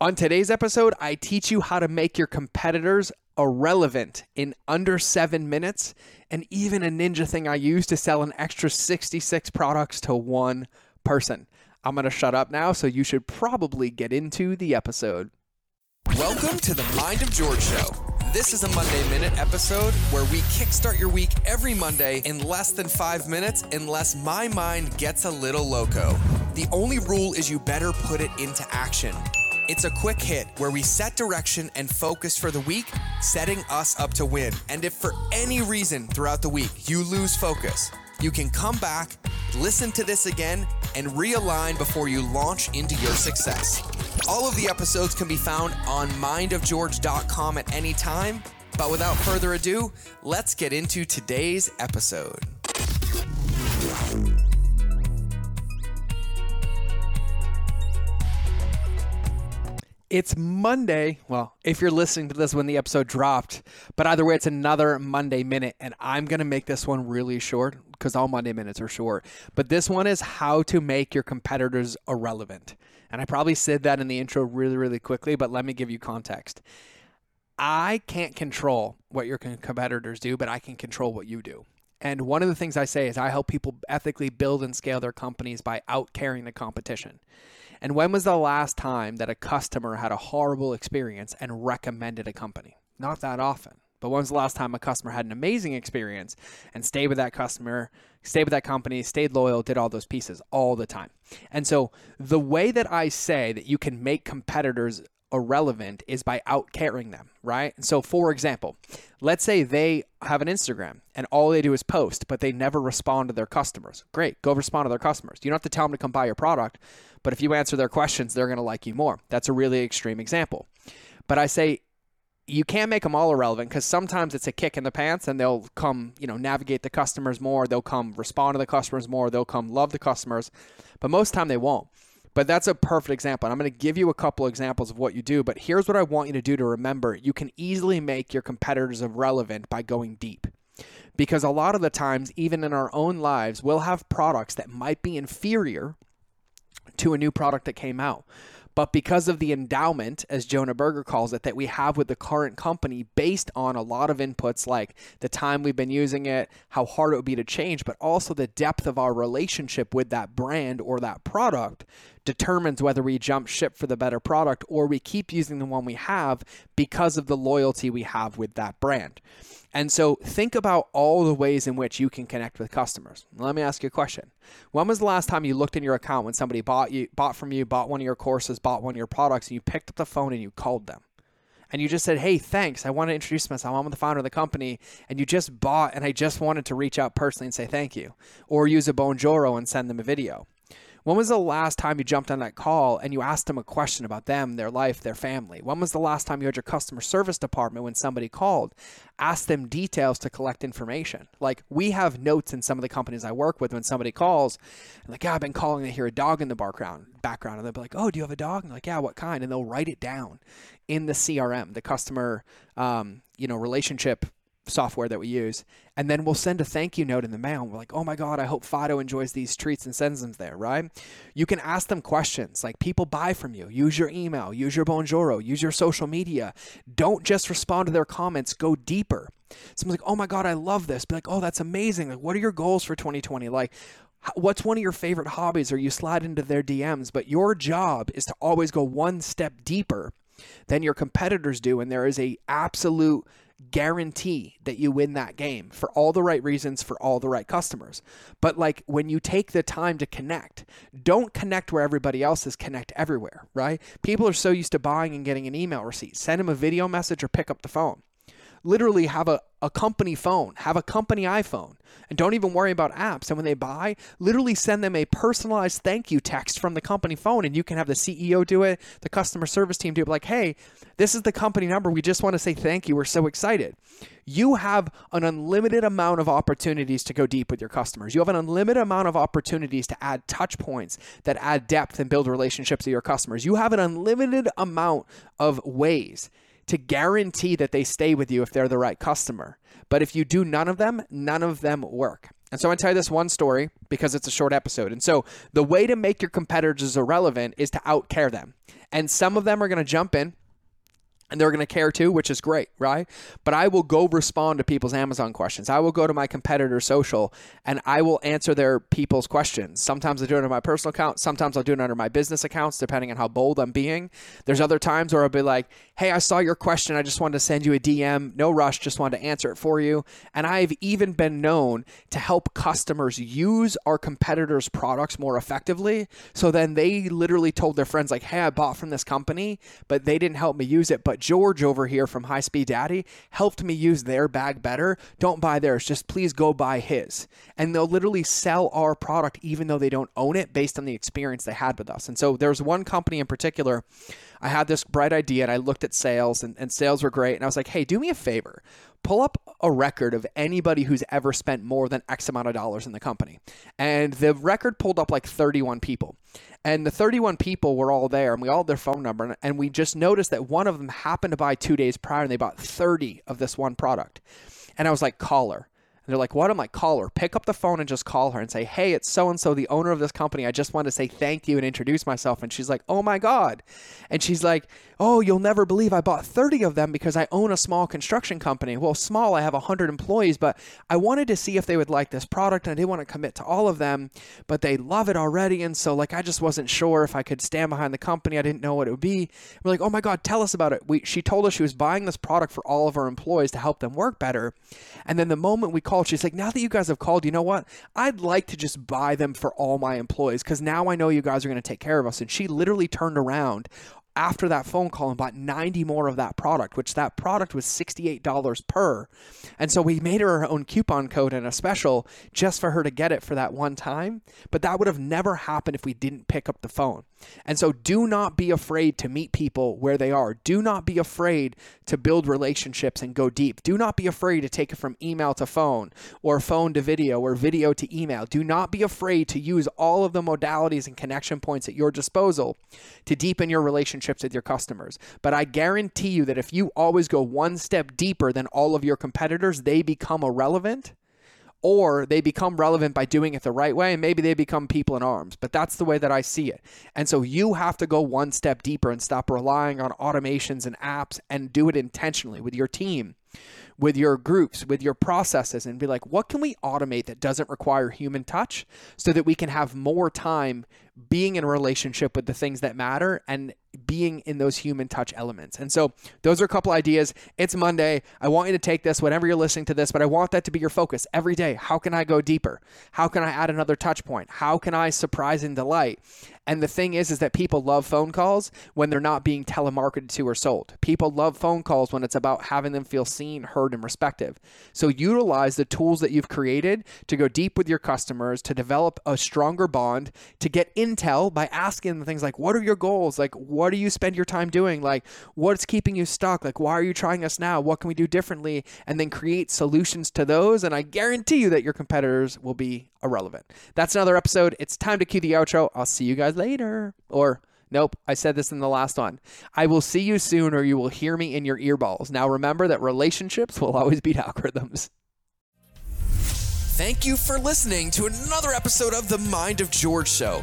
On today's episode, I teach you how to make your competitors irrelevant in under seven minutes, and even a ninja thing I use to sell an extra 66 products to one person. I'm going to shut up now, so you should probably get into the episode. Welcome to the Mind of George Show. This is a Monday Minute episode where we kickstart your week every Monday in less than five minutes, unless my mind gets a little loco. The only rule is you better put it into action. It's a quick hit where we set direction and focus for the week, setting us up to win. And if for any reason throughout the week you lose focus, you can come back, listen to this again, and realign before you launch into your success. All of the episodes can be found on mindofgeorge.com at any time. But without further ado, let's get into today's episode. It's Monday. Well, if you're listening to this when the episode dropped, but either way, it's another Monday minute, and I'm going to make this one really short because all Monday minutes are short. But this one is how to make your competitors irrelevant. And I probably said that in the intro really, really quickly, but let me give you context. I can't control what your competitors do, but I can control what you do. And one of the things I say is I help people ethically build and scale their companies by out carrying the competition. And when was the last time that a customer had a horrible experience and recommended a company? Not that often. But when's the last time a customer had an amazing experience and stayed with that customer, stayed with that company, stayed loyal, did all those pieces all the time? And so the way that I say that you can make competitors irrelevant is by out caring them, right? So, for example, let's say they have an Instagram and all they do is post, but they never respond to their customers. Great, go respond to their customers. You don't have to tell them to come buy your product, but if you answer their questions, they're going to like you more. That's a really extreme example. But I say, you can't make them all irrelevant because sometimes it's a kick in the pants and they'll come, you know, navigate the customers more. They'll come respond to the customers more. They'll come love the customers. But most time they won't. But that's a perfect example. And I'm going to give you a couple examples of what you do. But here's what I want you to do to remember you can easily make your competitors irrelevant by going deep. Because a lot of the times, even in our own lives, we'll have products that might be inferior to a new product that came out. But because of the endowment, as Jonah Berger calls it, that we have with the current company based on a lot of inputs like the time we've been using it, how hard it would be to change, but also the depth of our relationship with that brand or that product determines whether we jump ship for the better product or we keep using the one we have because of the loyalty we have with that brand. And so think about all the ways in which you can connect with customers. Let me ask you a question. When was the last time you looked in your account when somebody bought you bought from you, bought one of your courses, bought one of your products, and you picked up the phone and you called them? And you just said, Hey, thanks. I want to introduce myself. I'm the founder of the company. And you just bought, and I just wanted to reach out personally and say thank you. Or use a Bonjoro and send them a video. When was the last time you jumped on that call and you asked them a question about them, their life, their family? When was the last time you had your customer service department when somebody called? Ask them details to collect information. Like we have notes in some of the companies I work with when somebody calls, and like, yeah, I've been calling to hear a dog in the background background. And they'll be like, Oh, do you have a dog? And like, yeah, what kind? And they'll write it down in the CRM, the customer um, you know, relationship software that we use. And then we'll send a thank you note in the mail. we're like, oh my God, I hope Fido enjoys these treats and sends them there, right? You can ask them questions like people buy from you. Use your email, use your Bonjoro, use your social media. Don't just respond to their comments, go deeper. Someone's like, oh my God, I love this. Be like, oh, that's amazing. Like, what are your goals for 2020? Like, what's one of your favorite hobbies? Or you slide into their DMs, but your job is to always go one step deeper than your competitors do. And there is a absolute guarantee that you win that game for all the right reasons for all the right customers. But like when you take the time to connect, don't connect where everybody else is, connect everywhere, right? People are so used to buying and getting an email receipt. Send them a video message or pick up the phone literally have a, a company phone, have a company iPhone, and don't even worry about apps. And when they buy, literally send them a personalized thank you text from the company phone, and you can have the CEO do it, the customer service team do it. Like, hey, this is the company number. We just want to say thank you. We're so excited. You have an unlimited amount of opportunities to go deep with your customers. You have an unlimited amount of opportunities to add touch points that add depth and build relationships with your customers. You have an unlimited amount of ways to guarantee that they stay with you if they're the right customer. But if you do none of them, none of them work. And so I'm going to tell you this one story because it's a short episode. And so the way to make your competitors irrelevant is to outcare them. And some of them are going to jump in and they're going to care too, which is great, right? But I will go respond to people's Amazon questions. I will go to my competitor social and I will answer their people's questions. Sometimes I do it under my personal account. Sometimes I'll do it under my business accounts, depending on how bold I'm being. There's other times where I'll be like, hey, I saw your question. I just wanted to send you a DM. No rush, just wanted to answer it for you. And I've even been known to help customers use our competitors' products more effectively. So then they literally told their friends, like, hey, I bought from this company, but they didn't help me use it. But George over here from High Speed Daddy helped me use their bag better. Don't buy theirs. Just please go buy his. And they'll literally sell our product even though they don't own it based on the experience they had with us. And so there's one company in particular. I had this bright idea and I looked at sales and, and sales were great. And I was like, hey, do me a favor. Pull up a record of anybody who's ever spent more than X amount of dollars in the company. And the record pulled up like 31 people. And the 31 people were all there, and we all had their phone number. And we just noticed that one of them happened to buy two days prior, and they bought 30 of this one product. And I was like, call her. They're like, what? I'm like, call her. Pick up the phone and just call her and say, hey, it's so and so, the owner of this company. I just want to say thank you and introduce myself. And she's like, oh my God. And she's like, oh, you'll never believe I bought 30 of them because I own a small construction company. Well, small, I have 100 employees, but I wanted to see if they would like this product and I didn't want to commit to all of them, but they love it already. And so, like, I just wasn't sure if I could stand behind the company. I didn't know what it would be. We're like, oh my God, tell us about it. We, she told us she was buying this product for all of her employees to help them work better. And then the moment we called, she's like, now that you guys have called, you know what? I'd like to just buy them for all my employees because now I know you guys are going to take care of us. And she literally turned around after that phone call and bought 90 more of that product, which that product was $68 per. And so we made her her own coupon code and a special just for her to get it for that one time. But that would have never happened if we didn't pick up the phone. And so do not be afraid to meet people where they are. Do not be afraid to build relationships and go deep. Do not be afraid to take it from email to phone or phone to video or video to email. Do not be afraid to use all of the modalities and connection points at your disposal to deepen your relationships with your customers. But I guarantee you that if you always go one step deeper than all of your competitors, they become irrelevant or they become relevant by doing it the right way and maybe they become people in arms but that's the way that i see it. And so you have to go one step deeper and stop relying on automations and apps and do it intentionally with your team with your groups with your processes and be like what can we automate that doesn't require human touch so that we can have more time being in a relationship with the things that matter and being in those human touch elements. And so those are a couple ideas. It's Monday. I want you to take this whenever you're listening to this, but I want that to be your focus every day. How can I go deeper? How can I add another touch point? How can I surprise and delight? And the thing is, is that people love phone calls when they're not being telemarketed to or sold. People love phone calls when it's about having them feel seen, heard, and respected. So utilize the tools that you've created to go deep with your customers, to develop a stronger bond, to get intel by asking them things like, what are your goals? Like, what do you spend your time doing? Like, what's keeping you stuck? Like, why are you trying us now? What can we do differently? And then create solutions to those. And I guarantee you that your competitors will be irrelevant. That's another episode. It's time to cue the outro. I'll see you guys later. Or, nope, I said this in the last one. I will see you soon, or you will hear me in your earballs. Now, remember that relationships will always beat algorithms. Thank you for listening to another episode of The Mind of George Show.